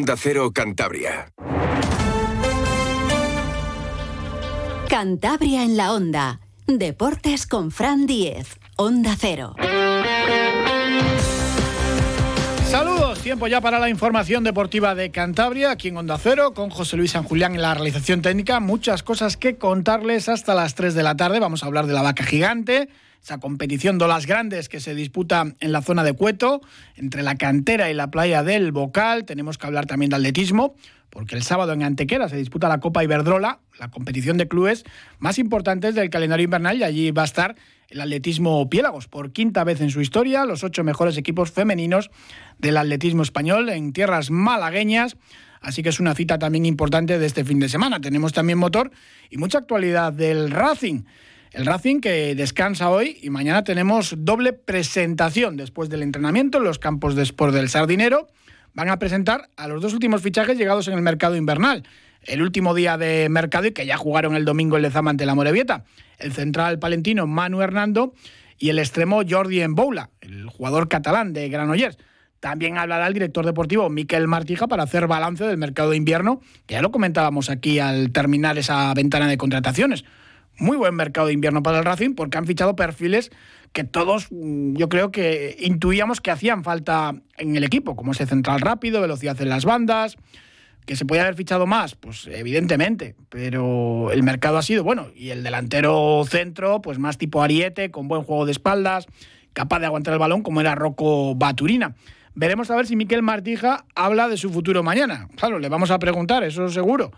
Da Cero Cantabria. Cantabria en la Onda. Deportes con Fran Diez. Onda Cero. Saludos, tiempo ya para la información deportiva de Cantabria, aquí en Onda Cero, con José Luis San Julián en la realización técnica. Muchas cosas que contarles hasta las 3 de la tarde. Vamos a hablar de la vaca gigante, esa competición de las grandes que se disputa en la zona de Cueto, entre la cantera y la playa del Bocal. Tenemos que hablar también de atletismo, porque el sábado en Antequera se disputa la Copa Iberdrola, la competición de clubes más importantes del calendario invernal, y allí va a estar el atletismo Piélagos, por quinta vez en su historia, los ocho mejores equipos femeninos del atletismo español en tierras malagueñas. Así que es una cita también importante de este fin de semana. Tenemos también motor y mucha actualidad del Racing. El Racing que descansa hoy y mañana tenemos doble presentación después del entrenamiento en los campos de Sport del Sardinero. Van a presentar a los dos últimos fichajes llegados en el mercado invernal el último día de mercado y que ya jugaron el domingo el Lezama ante la Morevieta. El central palentino Manu Hernando y el extremo Jordi Emboula, el jugador catalán de Granollers. También hablará el director deportivo Miquel Martija para hacer balance del mercado de invierno, que ya lo comentábamos aquí al terminar esa ventana de contrataciones. Muy buen mercado de invierno para el Racing porque han fichado perfiles que todos mm, yo creo que intuíamos que hacían falta en el equipo, como ese central rápido, velocidad en las bandas, ¿Que se podía haber fichado más? Pues evidentemente, pero el mercado ha sido bueno. Y el delantero centro, pues más tipo Ariete, con buen juego de espaldas, capaz de aguantar el balón, como era Rocco Baturina. Veremos a ver si Miquel Martija habla de su futuro mañana. Claro, le vamos a preguntar, eso seguro.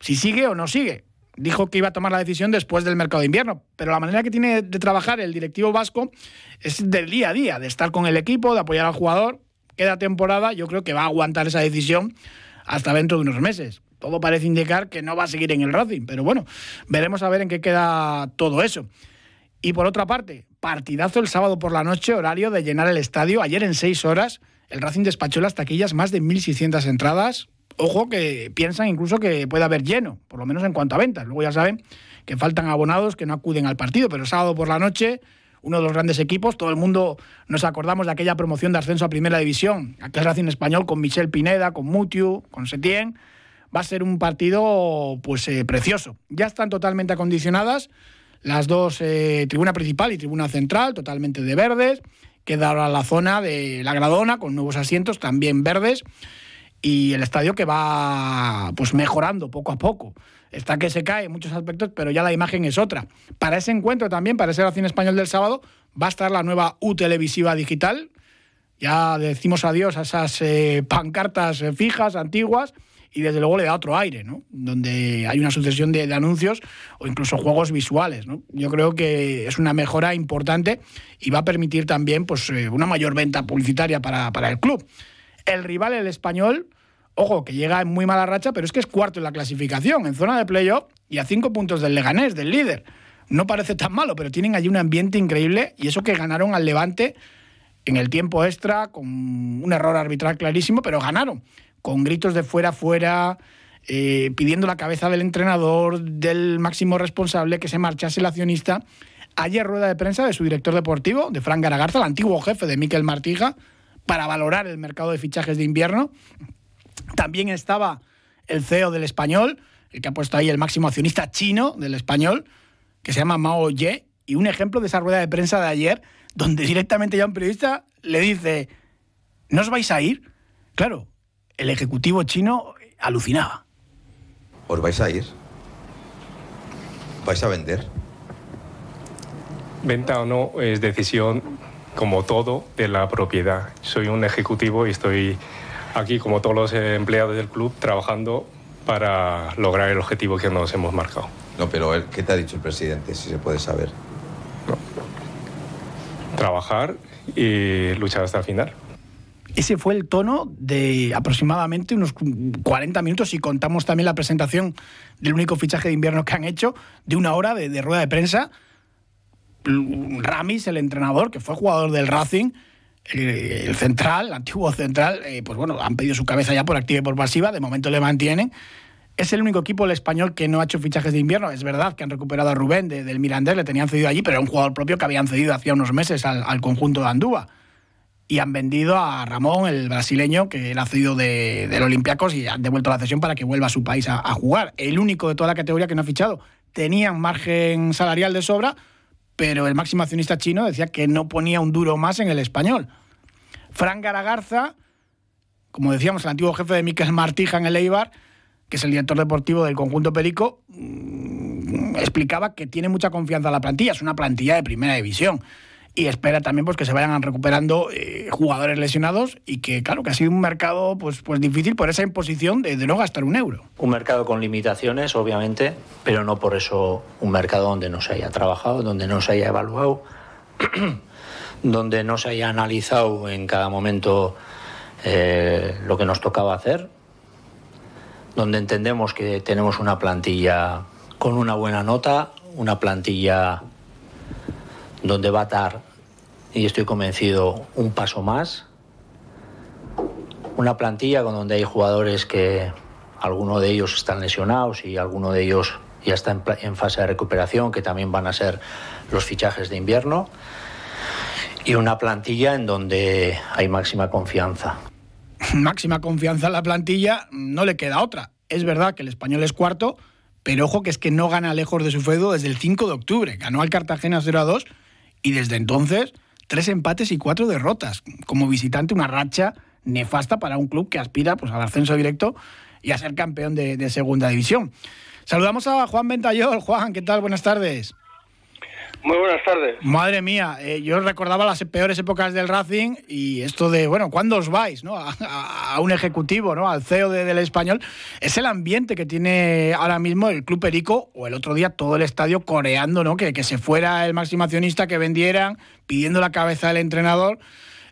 Si sigue o no sigue. Dijo que iba a tomar la decisión después del mercado de invierno, pero la manera que tiene de trabajar el directivo vasco es del día a día, de estar con el equipo, de apoyar al jugador. Queda temporada, yo creo que va a aguantar esa decisión hasta dentro de unos meses. Todo parece indicar que no va a seguir en el Racing, pero bueno, veremos a ver en qué queda todo eso. Y por otra parte, partidazo el sábado por la noche, horario de llenar el estadio. Ayer en seis horas, el Racing despachó las taquillas, más de 1.600 entradas. Ojo que piensan incluso que puede haber lleno, por lo menos en cuanto a ventas. Luego ya saben que faltan abonados que no acuden al partido, pero sábado por la noche, uno de los grandes equipos. Todo el mundo nos acordamos de aquella promoción de ascenso a Primera División, aquel Racing Español con Michel Pineda, con Mutiu, con Setién. Va a ser un partido pues eh, precioso. Ya están totalmente acondicionadas las dos, eh, tribuna principal y tribuna central, totalmente de verdes. Queda ahora la zona de la Gradona con nuevos asientos también verdes y el estadio que va pues mejorando poco a poco está que se cae en muchos aspectos, pero ya la imagen es otra. Para ese encuentro también, para ese Racing Español del sábado, va a estar la nueva U televisiva digital. Ya decimos adiós a esas eh, pancartas eh, fijas, antiguas, y desde luego le da otro aire, ¿no? Donde hay una sucesión de, anuncios o incluso juegos visuales, ¿no? Yo creo que es una mejora importante y va a permitir también pues, eh, una mayor venta publicitaria para, para el club. El rival, el español, Ojo, que llega en muy mala racha, pero es que es cuarto en la clasificación, en zona de playoff y a cinco puntos del Leganés, del líder. No parece tan malo, pero tienen allí un ambiente increíble y eso que ganaron al Levante en el tiempo extra, con un error arbitral clarísimo, pero ganaron. Con gritos de fuera, fuera, eh, pidiendo la cabeza del entrenador, del máximo responsable, que se marchase el accionista. Ayer rueda de prensa de su director deportivo, de Fran Garagarza, el antiguo jefe de Miquel Martija, para valorar el mercado de fichajes de invierno también estaba el CEO del español, el que ha puesto ahí el máximo accionista chino del español, que se llama Mao Ye, y un ejemplo de esa rueda de prensa de ayer, donde directamente ya un periodista le dice, ¿no os vais a ir? Claro, el ejecutivo chino alucinaba. ¿Os vais a ir? ¿Vais a vender? Venta o no es decisión, como todo, de la propiedad. Soy un ejecutivo y estoy aquí, como todos los empleados del club, trabajando para lograr el objetivo que nos hemos marcado. No, pero ¿qué te ha dicho el presidente, si se puede saber? Trabajar y luchar hasta el final. Ese fue el tono de aproximadamente unos 40 minutos, si contamos también la presentación del único fichaje de invierno que han hecho, de una hora de, de rueda de prensa. Ramis, el entrenador, que fue jugador del Racing, el central, el antiguo central, eh, pues bueno, han pedido su cabeza ya por activa y por pasiva, de momento le mantienen. Es el único equipo el español que no ha hecho fichajes de invierno. Es verdad que han recuperado a Rubén del Mirandés, le tenían cedido allí, pero era un jugador propio que habían cedido hacía unos meses al, conjunto de Andúa. y han vendido a Ramón, el brasileño, que él ha cedido de, del Olympiacos y han devuelto la cesión para que vuelva a su país a, jugar. El único de toda la categoría que no ha fichado. Tenían margen salarial de sobra, pero el máximo accionista chino decía que no ponía un duro más en el español. Fran Garagarza, como decíamos, el antiguo jefe de Miquel Martija en el Eibar, que es el director deportivo del conjunto Perico, mm, explicaba que tiene mucha confianza en la plantilla, es una plantilla de primera división y espera también pues que se vayan recuperando eh, jugadores lesionados y que claro que ha sido un mercado pues pues difícil por esa imposición de, no gastar un euro. Un mercado con limitaciones obviamente pero no por eso un mercado donde no se haya trabajado donde no se haya evaluado donde no se haya analizado en cada momento eh, lo que nos tocaba hacer donde entendemos que tenemos una plantilla con una buena nota una plantilla donde va a dar, y estoy convencido, un paso más. Una plantilla con donde hay jugadores que algunos de ellos están lesionados y alguno de ellos ya está en, fase de recuperación, que también van a ser los fichajes de invierno. Y una plantilla en donde hay máxima confianza. Máxima confianza en la plantilla, no le queda otra. Es verdad que el español es cuarto, pero ojo que es que no gana lejos de su feudo desde el 5 de octubre. Ganó al Cartagena 0 a 2 y desde entonces, tres empates y cuatro derrotas. Como visitante, una racha nefasta para un club que aspira pues, al ascenso directo y a ser campeón de, de segunda división. Saludamos a Juan Ventayol. Juan, ¿qué tal? Buenas tardes. Muy buenas tardes. Madre mía, eh, yo recordaba las peores épocas del Racing y esto de, bueno, ¿cuándo os vais ¿no? a, un ejecutivo, ¿no? al CEO del español? Es el ambiente que tiene ahora mismo el Club Perico o el otro día todo el estadio coreando ¿no? que, que se fuera el máximo accionista, que vendieran, pidiendo la cabeza del entrenador.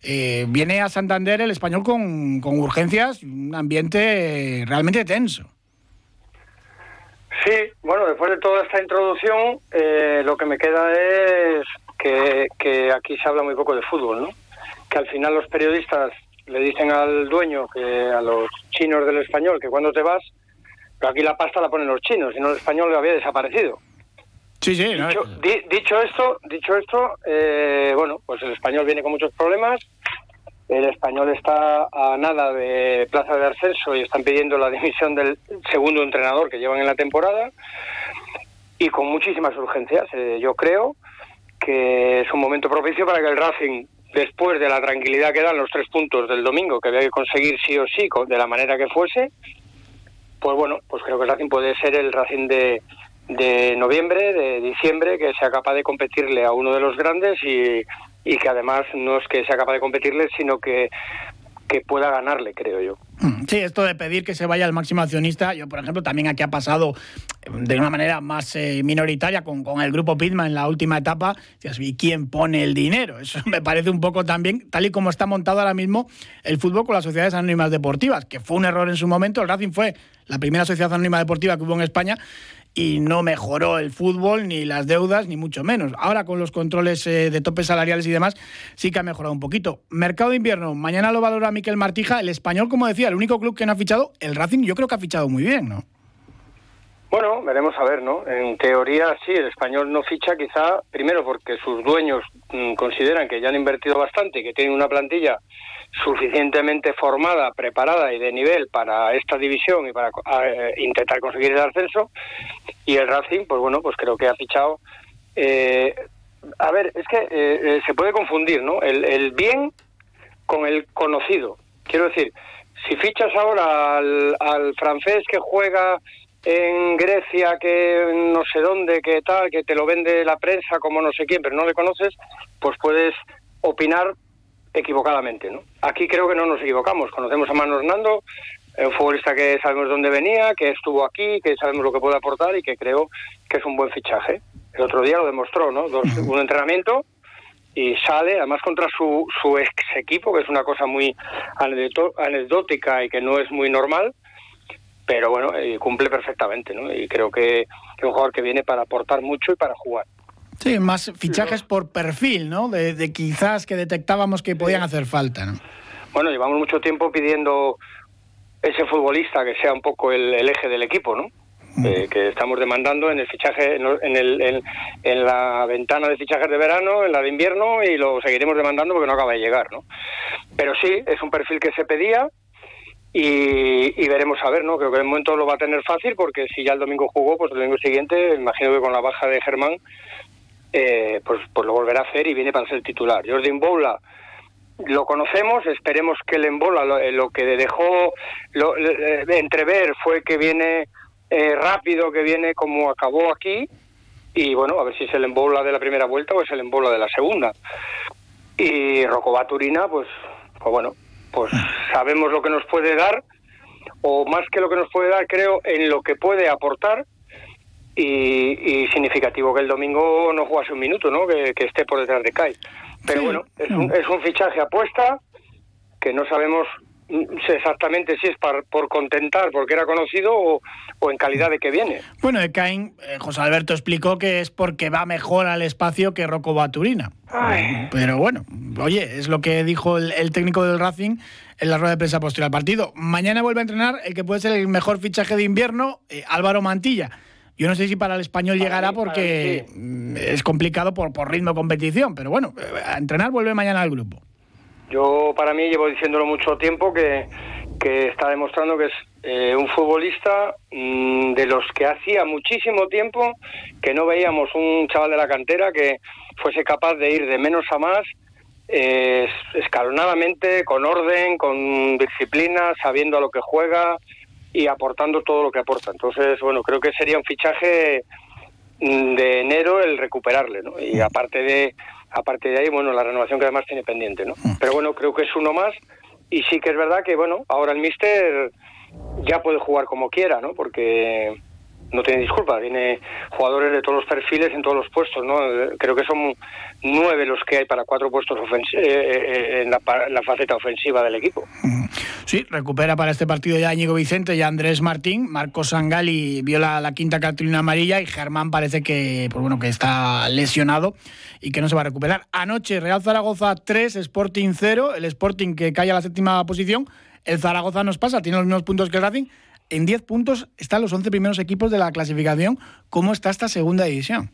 Eh, viene a Santander el español con, con urgencias, un ambiente realmente tenso. Sí, bueno, después de toda esta introducción, eh, lo que me queda es que, que, aquí se habla muy poco de fútbol, ¿no? Que al final los periodistas le dicen al dueño, que a los chinos del español, que cuando te vas, pero aquí la pasta la ponen los chinos, y no el español había desaparecido. Sí, sí. Dicho, esto, dicho esto, eh, bueno, pues el español viene con muchos problemas, el español está a nada de plaza de ascenso y están pidiendo la dimisión del segundo entrenador que llevan en la temporada y con muchísimas urgencias. Eh, yo creo que es un momento propicio para que el Racing, después de la tranquilidad que dan los tres puntos del domingo, que había que conseguir sí o sí, de la manera que fuese, pues bueno, pues creo que el Racing puede ser el Racing de, de noviembre, de diciembre, que sea capaz de competirle a uno de los grandes y, y que además no es que sea capaz de competirle, sino que, que pueda ganarle, creo yo. Mm, sí, esto de pedir que se vaya el máximo accionista, yo por ejemplo también aquí ha pasado de una manera más eh, minoritaria con, con, el grupo Pitman en la última etapa, ¿y quién pone el dinero? Eso me parece un poco también, tal y como está montado ahora mismo el fútbol con las sociedades anónimas deportivas, que fue un error en su momento, el Racing fue la primera sociedad anónima deportiva que hubo en España y no mejoró el fútbol, ni las deudas, ni mucho menos. Ahora con los controles eh, de topes salariales y demás, sí que ha mejorado un poquito. Mercado de invierno, mañana lo valora Miquel Martija. El español, como decía, el único club que no ha fichado, el Racing, yo creo que ha fichado muy bien, ¿no? Bueno, veremos a ver, ¿no? En teoría sí, el español no ficha quizá, primero porque sus dueños mm, consideran que ya han invertido bastante, que tienen una plantilla suficientemente formada, preparada y de nivel para esta división y para eh, intentar conseguir el ascenso. Y el Racing, pues bueno, pues creo que ha fichado. Eh, a ver, es que eh, se puede confundir, ¿no? El, el, bien con el conocido. Quiero decir, si fichas ahora al, al francés que juega en Grecia, que no sé dónde, que tal, que te lo vende la prensa como no sé quién, pero no le conoces, pues puedes opinar equivocadamente, ¿no? Aquí creo que no nos equivocamos. Conocemos a Mano Hernando, un futbolista que sabemos dónde venía, que estuvo aquí, que sabemos lo que puede aportar y que creo que es un buen fichaje. El otro día lo demostró, ¿no? un entrenamiento y sale, además contra su, su ex equipo, que es una cosa muy anecdótica y que no es muy normal, pero bueno, cumple perfectamente, ¿no? Y creo que es un jugador que viene para aportar mucho y para jugar. Sí, más fichajes por perfil, ¿no? De, quizás que detectábamos que podían hacer falta, ¿no? Bueno, llevamos mucho tiempo pidiendo ese futbolista que sea un poco el, eje del equipo, ¿no? mm. eh, que estamos demandando en el fichaje, en, el, en, la ventana de fichajes de verano, en la de invierno y lo seguiremos demandando porque no acaba de llegar, ¿no? Pero sí, es un perfil que se pedía y, veremos a ver, ¿no? Creo que en el momento lo va a tener fácil porque si ya el domingo jugó, pues el domingo siguiente, imagino que con la baja de Germán, eh, pues, pues lo volverá a hacer y viene para ser titular. Jordi Boula lo conocemos, esperemos que el embola lo, eh, que dejó lo, entrever fue que viene eh, rápido, que viene como acabó aquí, y bueno, a ver si es el embola de la primera vuelta o es el embola de la segunda. Y Rocco Baturina, pues, pues bueno, pues sabemos lo que nos puede dar, o más que lo que nos puede dar, creo, en lo que puede aportar, y, significativo que el domingo no jugase un minuto, ¿no? Que, esté por detrás de Kai. Pero bueno, es un, es un fichaje apuesta que no sabemos exactamente si es por contentar porque era conocido o, en calidad de que viene. Bueno, de Cain, eh, José Alberto explicó que es porque va mejor al espacio que Rocco Baturina. Pero bueno, oye, es lo que dijo el, técnico del Racing en la rueda de prensa posterior al partido. Mañana vuelve a entrenar el que puede ser el mejor fichaje de invierno, eh, Álvaro Mantilla. Yo no sé si para el español llegará porque es complicado por, por ritmo de competición, pero bueno, a entrenar vuelve mañana al grupo. Yo para mí llevo diciéndolo mucho tiempo que, que está demostrando que es eh, un futbolista mm, de los que hacía muchísimo tiempo que no veíamos un chaval de la cantera que fuese capaz de ir de menos a más eh, escalonadamente, con orden, con disciplina, sabiendo a lo que juega y aportando todo lo que aporta. Entonces, bueno, creo que sería un fichaje mm, de enero el recuperarle, ¿no? Y aparte de aparte de ahí, bueno, la renovación que además tiene pendiente, ¿no? Mm. Pero bueno, creo que es uno más y sí que es verdad que, bueno, ahora el Mister ya puede jugar como quiera, ¿no? Porque no tiene disculpa, tiene jugadores de todos los perfiles en todos los puestos, ¿no? Creo que son nueve los que hay para cuatro puestos eh, eh, eh, en, la, faceta ofensiva del equipo. Sí, recupera para este partido ya Íñigo Vicente y Andrés Martín, Marcos Sangali vio la, quinta cartulina amarilla y Germán parece que, pues bueno, que está lesionado y que no se va a recuperar. Anoche Real Zaragoza 3, Sporting 0, el Sporting que cae a la séptima posición, el Zaragoza nos pasa, tiene los mismos puntos que el Racing, en 10 puntos están los 11 primeros equipos de la clasificación. ¿Cómo está esta segunda división?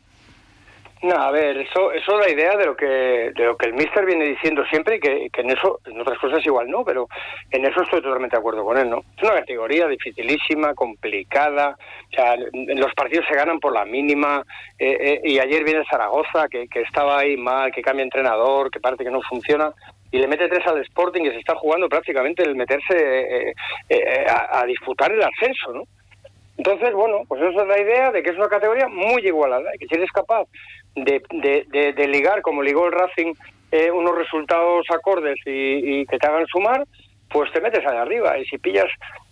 No, a ver, eso, eso es la idea de lo que de lo que el Mister viene diciendo siempre y que, en eso, en otras cosas igual no, pero en eso estoy totalmente de acuerdo con él, ¿no? Es una categoría dificilísima, complicada, o sea, los partidos se ganan por la mínima, eh, eh, y ayer viene Zaragoza, que, que estaba ahí mal, que cambia entrenador, que parece que no funciona, y le mete tres al Sporting y se está jugando prácticamente el meterse eh, eh, a, disputar el ascenso, ¿no? Entonces, bueno, pues esa es la idea de que es una categoría muy igualada y que si eres capaz de, de, ligar, como ligó el Racing, eh, unos resultados acordes y, que te hagan sumar, pues te metes allá arriba. Y si pillas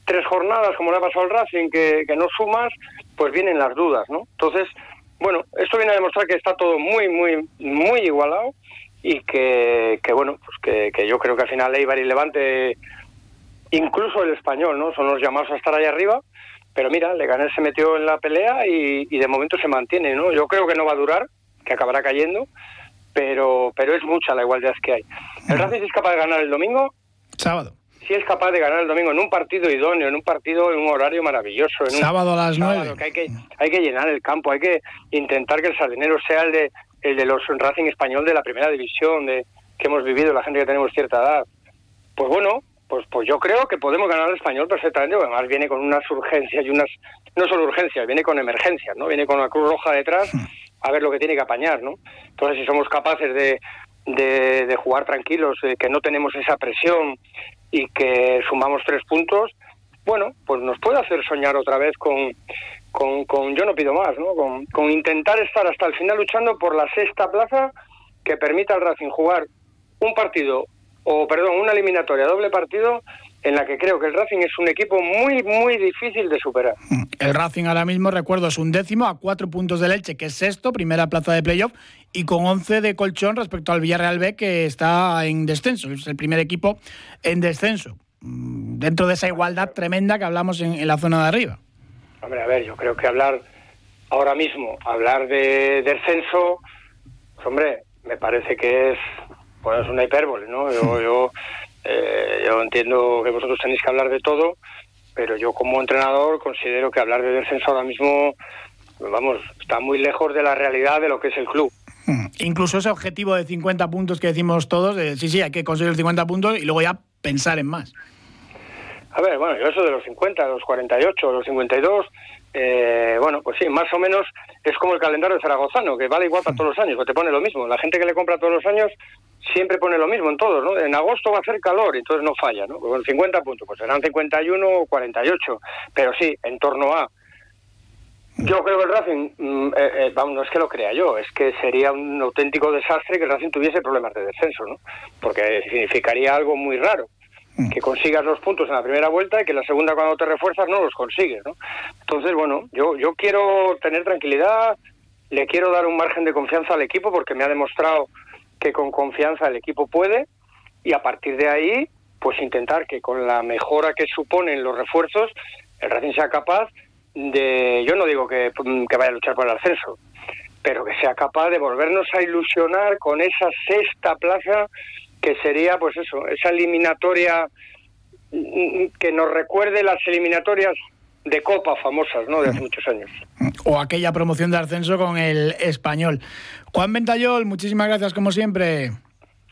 tres jornadas, como le ha pasado al Racing, que, que no sumas, pues vienen las dudas, ¿no? Entonces, bueno, esto viene a demostrar que está todo muy, muy, muy igualado y que, bueno, pues que, yo creo que al final Eibar y Levante, incluso el español, ¿no? Son los llamados a estar ahí arriba, pero mira, Leganés se metió en la pelea y, de momento se mantiene, ¿no? Yo creo que no va a durar, que acabará cayendo, pero, pero es mucha la igualdad que hay. ¿El Racing es capaz de ganar el domingo? Sábado. Si es capaz de ganar el domingo en un partido idóneo, en un partido en un horario maravilloso. En sábado a las nueve. hay, que, hay que llenar el campo, hay que intentar que el sardinero sea el de, el de los Racing español de la primera división de que hemos vivido, la gente que tenemos cierta edad. Pues bueno, pues pues yo creo que podemos ganar el español perfectamente, porque además viene con unas urgencias y unas, no solo urgencias, viene con emergencias, ¿no? Viene con la Cruz Roja detrás a ver lo que tiene que apañar, ¿no? Entonces, si somos capaces de, de, jugar tranquilos, que no tenemos esa presión y que sumamos tres puntos, bueno, pues nos puede hacer soñar otra vez con, con, yo no pido más, ¿no? Con, intentar estar hasta el final luchando por la sexta plaza que permita al Racing jugar un partido, o perdón, una eliminatoria doble partido en la que creo que el Racing es un equipo muy, muy difícil de superar. El Racing ahora mismo, recuerdo, es un décimo a cuatro puntos de Leche, que es sexto, primera plaza de playoff, y con once de colchón respecto al Villarreal B, que está en descenso, es el primer equipo en descenso, mm, dentro de esa igualdad tremenda que hablamos en la zona de arriba. Hombre, a ver, yo creo que hablar ahora mismo, hablar de descenso, pues, hombre, me parece que es, pues es una hipérbole, ¿no? Yo, yo, eh, yo entiendo que vosotros tenéis que hablar de todo, pero yo como entrenador considero que hablar de descenso ahora mismo, vamos, está muy lejos de la realidad de lo que es el club. Hmm. Incluso ese objetivo de 50 puntos que decimos todos, de, sí, sí, hay que conseguir 50 puntos y luego ya pensar en más. A ver, bueno, yo eso de los 50, los 48, los 52, eh, bueno, pues sí, más o menos es como el calendario de zaragozano, que vale igual para todos los años, que te pone lo mismo. La gente que le compra todos los años siempre pone lo mismo en todos, ¿no? En agosto va a hacer calor, entonces no falla, ¿no? Con 50 puntos, pues serán 51 o 48, pero sí, en torno a... Yo creo que el Racing, mm, eh, eh, vamos, no es que lo crea yo, es que sería un auténtico desastre que el Racing tuviese problemas de descenso, ¿no? Porque significaría algo muy raro mm. Que consigas los puntos en la primera vuelta y que la segunda cuando te refuerzas no los consigues, ¿no? Entonces, bueno, yo, yo quiero tener tranquilidad, le quiero dar un margen de confianza al equipo porque me ha demostrado que con confianza el equipo puede y a partir de ahí, pues intentar que con la mejora que suponen los refuerzos, el Racing sea capaz de, yo no digo que, que vaya a luchar por el ascenso, pero que sea capaz de volvernos a ilusionar con esa sexta plaza que sería, pues eso, esa eliminatoria que nos recuerde las eliminatorias de Copa famosas, ¿no? De hace muchos años. O aquella promoción de ascenso con el español. Juan Ventayol, muchísimas gracias como siempre.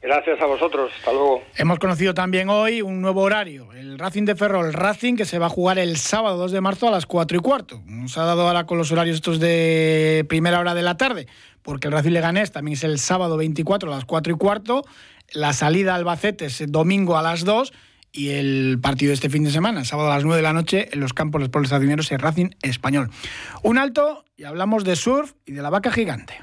Gracias a vosotros, hasta luego. Hemos conocido también hoy un nuevo horario, el Racing de Ferrol, Racing que se va a jugar el sábado 2 de marzo a las 4 y cuarto. Nos ha dado ahora con los horarios estos de primera hora de la tarde, porque el Racing Leganés también es el sábado 24 a las 4 y cuarto, la salida a Albacete es domingo a las 2 y el partido de este fin de semana, sábado a las 9 de la noche, en los campos Los Pueblos y Racing Español. Un alto y hablamos de surf y de la vaca gigante.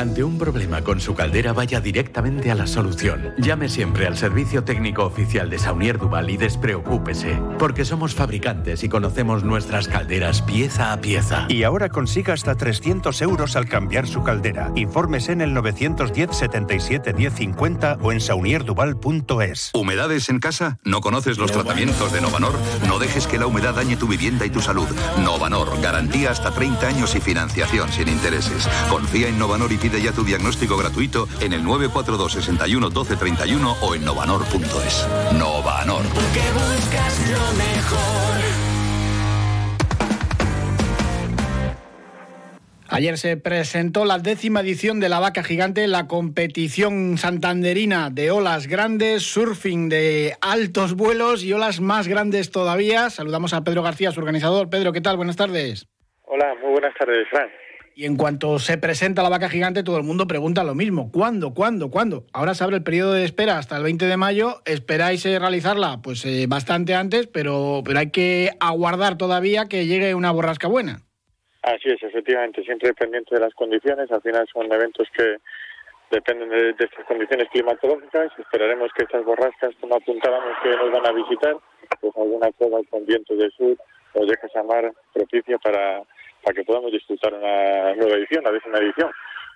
Ante un problema con su caldera, vaya directamente a la solución. Llame siempre al servicio técnico oficial de Saunier Duval y despreocúpese, porque somos fabricantes y conocemos nuestras calderas pieza a pieza. Y ahora consiga hasta 300 euros al cambiar su caldera. Infórmese en el 910 77 1050 o en saunierduval.es. ¿Humedades en casa? ¿No conoces los tratamientos de Novanor? No dejes que la humedad dañe tu vivienda y tu salud. Novanor, garantía hasta 30 años y financiación sin intereses. Confía en Novanor y pide ya tu diagnóstico gratuito en el 942 61 12 31 o en novanor.es. Novanor. Porque buscas lo mejor. Ayer se presentó la décima edición de la Vaca Gigante, la competición santanderina de olas grandes, surfing de altos vuelos y olas más grandes todavía. Saludamos a Pedro García, su organizador. Pedro, ¿qué tal? Buenas tardes. Hola, muy buenas tardes, Fran. Y en cuanto se presenta la vaca gigante, todo el mundo pregunta lo mismo. ¿Cuándo? ¿Cuándo? ¿Cuándo? Ahora se abre el periodo de espera hasta el 20 de mayo. ¿Esperáis eh, realizarla? Pues eh, bastante antes, pero, pero hay que aguardar todavía que llegue una borrasca buena. Así es, efectivamente, siempre dependiente de las condiciones. Al final son eventos que dependen de, estas condiciones climatológicas. Esperaremos que estas borrascas, como apuntábamos que nos van a visitar, pues alguna cosa con vientos del sur nos deja esa mar propicia para para que podamos disfrutar una nueva edición, la décima edición.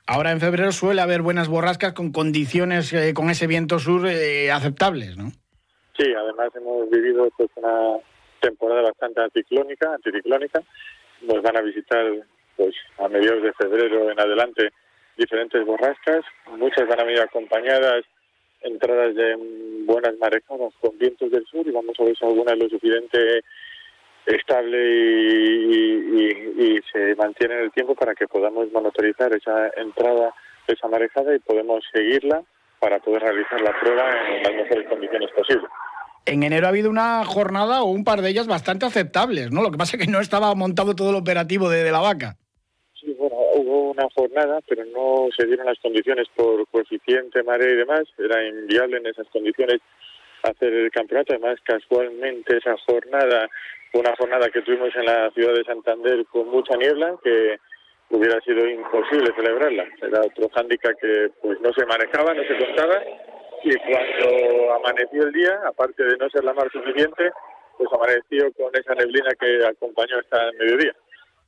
Ahora en febrero suele haber buenas borrascas con condiciones, eh, con ese viento sur eh, aceptables, ¿no? Sí, además hemos vivido pues, una temporada bastante anticiclónica, anticiclónica. Nos van a visitar pues a mediados de febrero en adelante diferentes borrascas. Muchas van a venir acompañadas entradas de buenas marejadas con vientos del sur y vamos a ver si alguna lo suficiente estable y, se mantiene en el tiempo para que podamos monitorizar esa entrada, esa marejada y podemos seguirla para poder realizar la prueba en las mejores condiciones posibles. En enero ha habido una jornada o un par de ellas bastante aceptables, ¿no? Lo que pasa es que no estaba montado todo el operativo de, la vaca. Sí, bueno, hubo una jornada, pero no se dieron las condiciones por coeficiente, marea y demás. Era inviable en esas condiciones hacer el campeonato. Además, casualmente esa jornada una jornada que tuvimos en la ciudad de Santander con mucha niebla que hubiera sido imposible celebrarla. Era otro hándicap que pues no se manejaba, no se contaba y cuando amaneció el día, aparte de no ser la mar suficiente, pues amaneció con esa neblina que acompañó hasta el mediodía.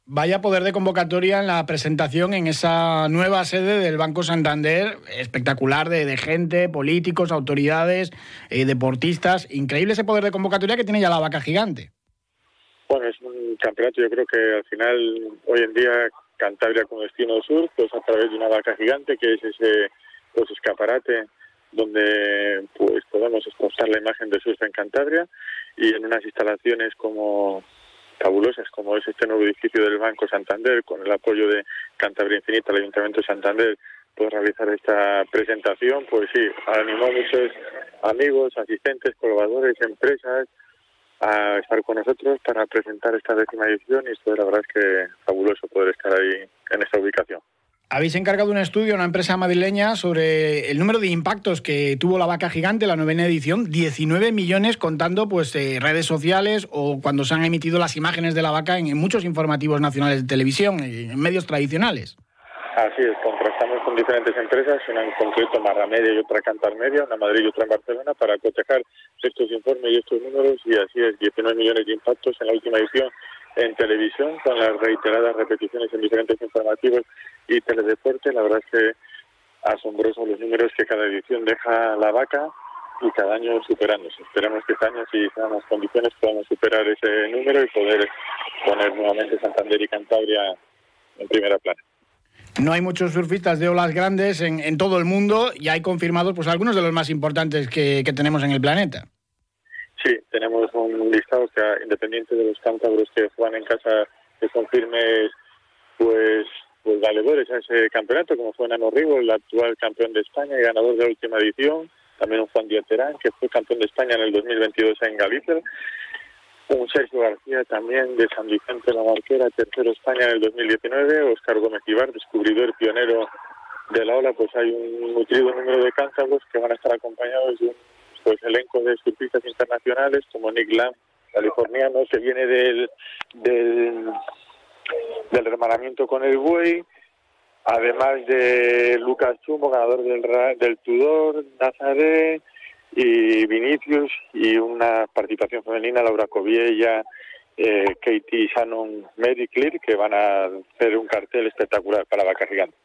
Vaya poder de convocatoria en la presentación en esa nueva sede del Banco Santander, espectacular de, gente, políticos, autoridades, eh, deportistas. Increíble ese poder de convocatoria que tiene ya la vaca gigante. Bueno, es un campeonato, yo creo que al final, hoy en día, Cantabria como destino sur, pues a través de una vaca gigante, que es ese pues escaparate donde pues podemos exportar la imagen de surf en Cantabria y en unas instalaciones como fabulosas como es este nuevo edificio del Banco Santander con el apoyo de Cantabria Infinita, el Ayuntamiento de Santander puede realizar esta presentación, pues sí, animó a muchos amigos, asistentes, colaboradores, empresas a estar con nosotros para presentar esta décima edición y esto la verdad es que fabuloso poder estar ahí en esta ubicación. Habéis encargado un estudio a una empresa madrileña sobre el número de impactos que tuvo la vaca gigante, la novena edición, 19 millones contando pues eh, redes sociales o cuando se han emitido las imágenes de la vaca en, muchos informativos nacionales de televisión, en medios tradicionales. Así es, contrastamos con diferentes empresas, una en concreto Marra Media y otra Cantar Media, una en Madrid y otra en Barcelona, para cotejar estos informes y estos números, y así es, 19 millones de impactos en la última edición en televisión, con las reiteradas repeticiones en diferentes informativos y teledeporte. La verdad es que asombrosos los números que cada edición deja la vaca y cada año superándose. Esperamos que este año, si sean las condiciones, podamos superar ese número y poder poner nuevamente Santander y Cantabria en primera plana. No hay muchos surfistas de olas grandes en, todo el mundo y hay confirmados pues algunos de los más importantes que tenemos en el planeta. Sí, tenemos un listado que, independiente de los cántabros que juegan en casa, que son pues, pues valedores a ese campeonato, como fue Nano Rigo, el actual campeón de España y ganador de última edición. También un Juan Díaz que fue campeón de España en el 2022 en Galicia. Un Sergio García también de San Vicente la Marquera, tercero España en el 2019. Oscar Gómez Ibar, descubridor pionero de la ola, pues hay un nutrido número de cántabros que van a estar acompañados de un pues elenco de surfistas internacionales como Nick Lamb, californiano, que viene del, del, del hermanamiento con el buey, además de Lucas Chumbo, ganador del, del Tudor, Nazaré y Vinicius, y una participación femenina, Laura Coviella, eh, Katie Shannon Mediclear, que van a hacer un cartel espectacular para Vaca Gigante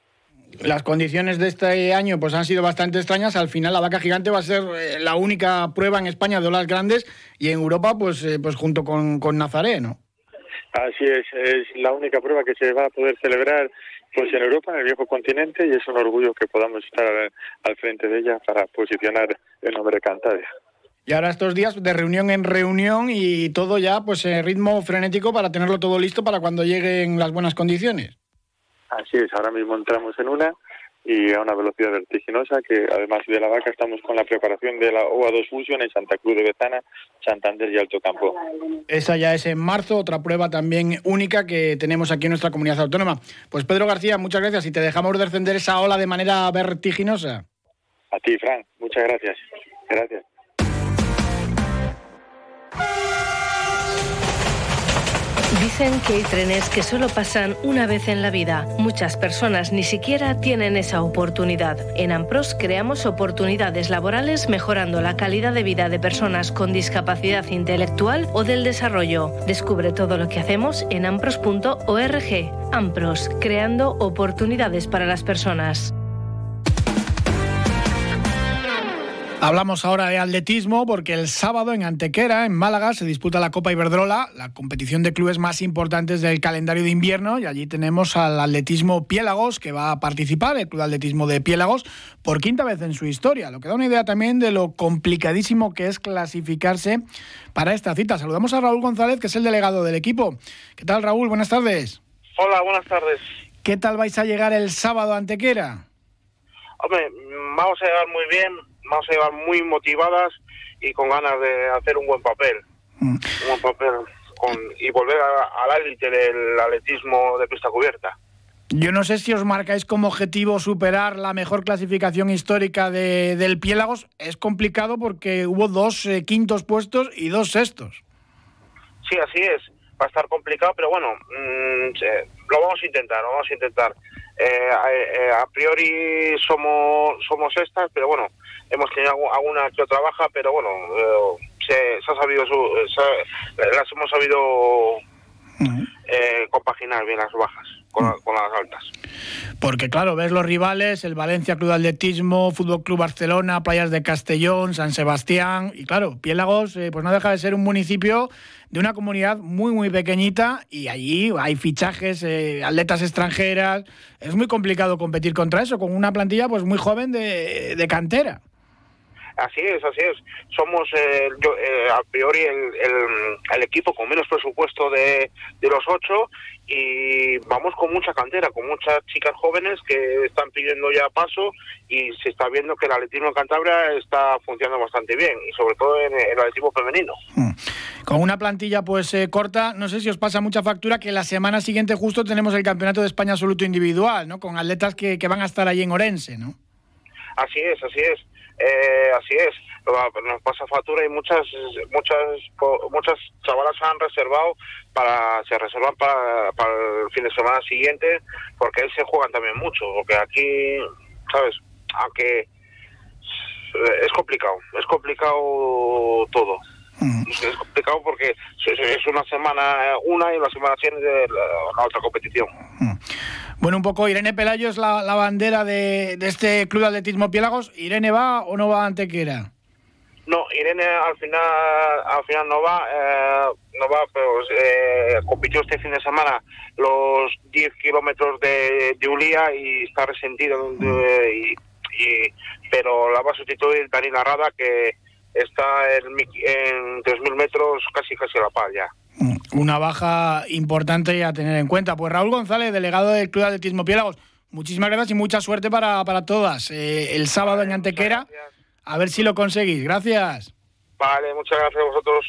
las condiciones de este año pues han sido bastante extrañas. Al final la vaca gigante va a ser eh, la única prueba en España de olas grandes y en Europa pues, eh, pues junto con, con Nazaré, ¿no? Así es, es la única prueba que se va a poder celebrar pues en Europa, en el viejo continente, y es un orgullo que podamos estar al, frente de ella para posicionar el nombre de Cantabria. Y ahora estos días de reunión en reunión y todo ya pues en ritmo frenético para tenerlo todo listo para cuando lleguen las buenas condiciones. Así es, ahora mismo entramos en una y a una velocidad vertiginosa que además de la vaca estamos con la preparación de la OA2 Fusion en Santa Cruz de Betana, Santander y Alto Campo. Esa ya es en marzo, otra prueba también única que tenemos aquí en nuestra comunidad autónoma. Pues Pedro García, muchas gracias y te dejamos descender esa ola de manera vertiginosa. A ti, Fran, muchas gracias. Gracias. Dicen que hay trenes que solo pasan una vez en la vida. Muchas personas ni siquiera tienen esa oportunidad. En Ampros creamos oportunidades laborales mejorando la calidad de vida de personas con discapacidad intelectual o del desarrollo. Descubre todo lo que hacemos en ampros.org. Ampros, creando oportunidades para las personas. Hablamos ahora de atletismo porque el sábado en Antequera, en Málaga, se disputa la Copa Iberdrola, la competición de clubes más importantes del calendario de invierno, y allí tenemos al atletismo Piélagos que va a participar, el Club Atletismo de Piélagos, por quinta vez en su historia, lo que da una idea también de lo complicadísimo que es clasificarse para esta cita. Saludamos a Raúl González, que es el delegado del equipo. ¿Qué tal, Raúl? Buenas tardes. Hola, buenas tardes. ¿Qué tal vais a llegar el sábado a Antequera? Hombre, vamos a llegar muy bien vamos a llevar muy motivadas y con ganas de hacer un buen papel. Mm. Un buen papel y volver al élite del atletismo de pista cubierta. Yo no sé si os marcáis como objetivo superar la mejor clasificación histórica de, del Piélagos. Es complicado porque hubo dos eh, quintos puestos y dos sextos. Sí, así es. Va a estar complicado, pero bueno, mm, lo vamos a intentar, lo vamos a intentar. Eh, eh, a priori somos somos sextas, pero bueno, hemos tenido alguna que otra baja, pero bueno, eh, se, ha sabido, las hemos sabido eh, compaginar bien las bajas con, las altas. Porque claro, ves los rivales, el Valencia Club de Atletismo, Fútbol Club Barcelona, Playas de Castellón, San Sebastián, y claro, Piélagos, eh, pues no deja de ser un municipio de una comunidad muy, muy pequeñita y allí hay fichajes, atletas extranjeras, es muy complicado competir contra eso, con una plantilla pues muy joven de, de cantera. Así es, así es. Somos eh, yo, eh, a priori el, el, equipo con menos presupuesto de, de los ocho y vamos con mucha cantera, con muchas chicas jóvenes que están pidiendo ya paso y se está viendo que el atletismo en Cantabria está funcionando bastante bien y sobre todo en, el atletismo femenino. Mm. Con una plantilla pues eh, corta, no sé si os pasa mucha factura que la semana siguiente justo tenemos el Campeonato de España absoluto individual, ¿no? Con atletas que, que van a estar allí en Orense, ¿no? Así es, así es. Eh, así es, nos pasa factura y muchas muchas muchas chavalas han reservado para se reservan para, para el fin de semana siguiente porque ahí se juegan también mucho, porque aquí, sabes, aunque es complicado, es complicado todo. Mm. Es complicado porque es una semana una y la semana siguiente la, otra competición. Mm. Bueno, un poco, Irene Pelayo es la, bandera de, este club de atletismo Piélagos. ¿Irene va o no va a Antequera? No, Irene al final al final no va, eh, no va, pero eh, compitió este fin de semana los 10 kilómetros de, de Ulía y está resentido. y, pero la va a sustituir Daniela Rada, que está en, en 3.000 metros casi casi a la par ya. Una baja importante a tener en cuenta. Pues Raúl González, delegado del Club de Atletismo Piélagos, muchísimas gracias y mucha suerte para, para todas. Eh, el sábado en Antequera, a ver si lo conseguís. Gracias. Vale, muchas gracias a vosotros.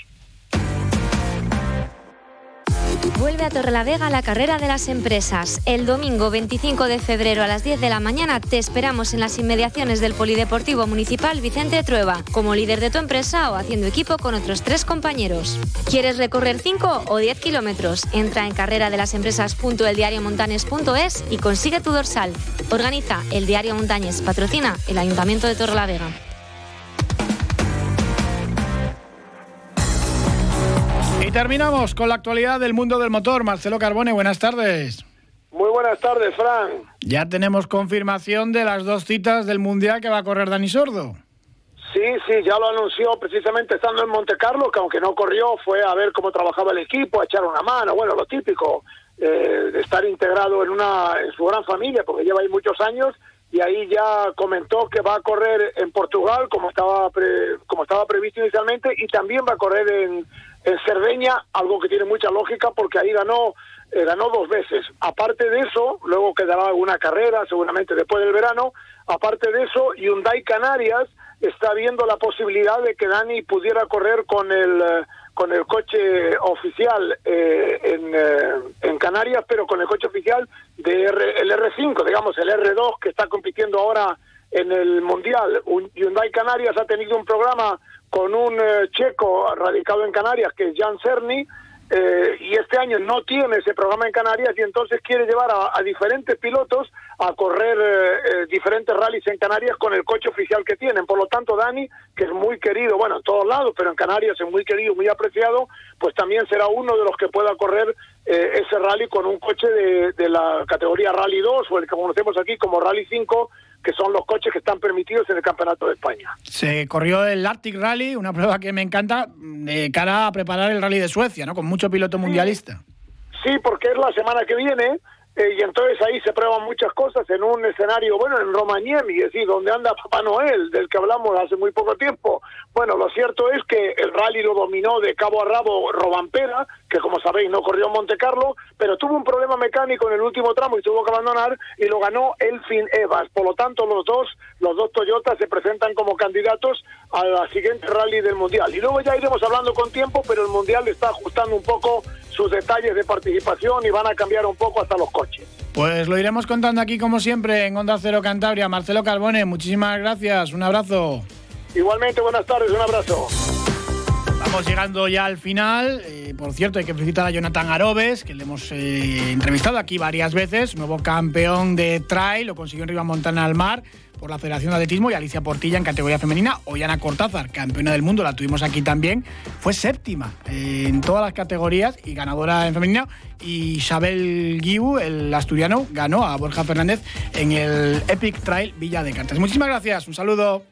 Vuelve a Torrelavega la carrera de las empresas. El domingo 25 de febrero a las 10 de la mañana te esperamos en las inmediaciones del Polideportivo Municipal Vicente Trueba, como líder de tu empresa o haciendo equipo con otros tres compañeros. ¿Quieres recorrer 5 o 10 kilómetros? Entra en carrera de las empresas.eldiariomontanes.es y consigue tu dorsal. Organiza el Diario Montañes, patrocina el Ayuntamiento de Torrelavega. Terminamos con la actualidad del mundo del motor. Marcelo Carbone, buenas tardes. Muy buenas tardes, Fran. Ya tenemos confirmación de las dos citas del Mundial que va a correr Dani Sordo. Sí, sí, ya lo anunció precisamente estando en Monte Carlo, que aunque no corrió, fue a ver cómo trabajaba el equipo, a echar una mano, bueno, lo típico, eh, de estar integrado en, una, en su gran familia, porque lleva ahí muchos años, y ahí ya comentó que va a correr en Portugal, como estaba, como estaba previsto inicialmente, y también va a correr en, en Cerdeña, algo que tiene mucha lógica porque ahí ganó, eh, ganó dos veces. Aparte de eso, luego quedará alguna carrera, seguramente después del verano. Aparte de eso, Hyundai Canarias está viendo la posibilidad de que Dani pudiera correr con el eh, con el coche oficial eh, en, en, Canarias, pero con el coche oficial de el R5, digamos el R2 que está compitiendo ahora en el Mundial. Hyundai Canarias ha tenido un programa con un eh, checo radicado en Canarias, que es Jan Cerny, eh, y este año no tiene ese programa en Canarias y entonces quiere llevar a, diferentes pilotos a correr eh, diferentes rallies en Canarias con el coche oficial que tienen. Por lo tanto, Dani, que es muy querido, bueno, en todos lados, pero en Canarias es muy querido, muy apreciado, pues también será uno de los que pueda correr ese rally con un coche de, de la categoría Rally 2 o el que conocemos aquí como Rally 5 que son los coches que están permitidos en el Campeonato de España. Se corrió el Arctic Rally, una prueba que me encanta, de cara a preparar el Rally de Suecia, ¿no? Con mucho piloto mundialista. Sí, porque es la semana que viene eh, y entonces ahí se prueban muchas cosas en un escenario, bueno, en Romagnemi, es decir, donde anda Papá Noel, del que hablamos hace muy poco tiempo. Bueno, lo cierto es que el rally lo dominó de cabo a rabo Robampera, que como sabéis no corrió en Monte Carlo, pero tuvo un problema mecánico en el último tramo y tuvo que abandonar y lo ganó Elfin Evas. Por lo tanto, los dos, los dos Toyotas se presentan como candidatos a la siguiente rally del Mundial. Y luego ya iremos hablando con tiempo, pero el Mundial está ajustando un poco sus detalles de participación y van a cambiar un poco hasta los coches. Pues lo iremos contando aquí como siempre en Onda Cero Cantabria. Marcelo Carbone, muchísimas gracias, un abrazo. Igualmente, buenas tardes, un abrazo. Estamos llegando ya al final. Eh, por cierto, hay que felicitar a Jonathan Arobes, que le hemos eh, entrevistado aquí varias veces, nuevo campeón de trail, lo consiguió en Riva Montana al Mar por la Federación de Atletismo y Alicia Portilla en categoría femenina. Ollana Cortázar, campeona del mundo, la tuvimos aquí también. Fue séptima en todas las categorías y ganadora en femenina. Y Isabel Guiu, el asturiano, ganó a Borja Fernández en el Epic Trail Villa de Cartas. Muchísimas gracias, un saludo.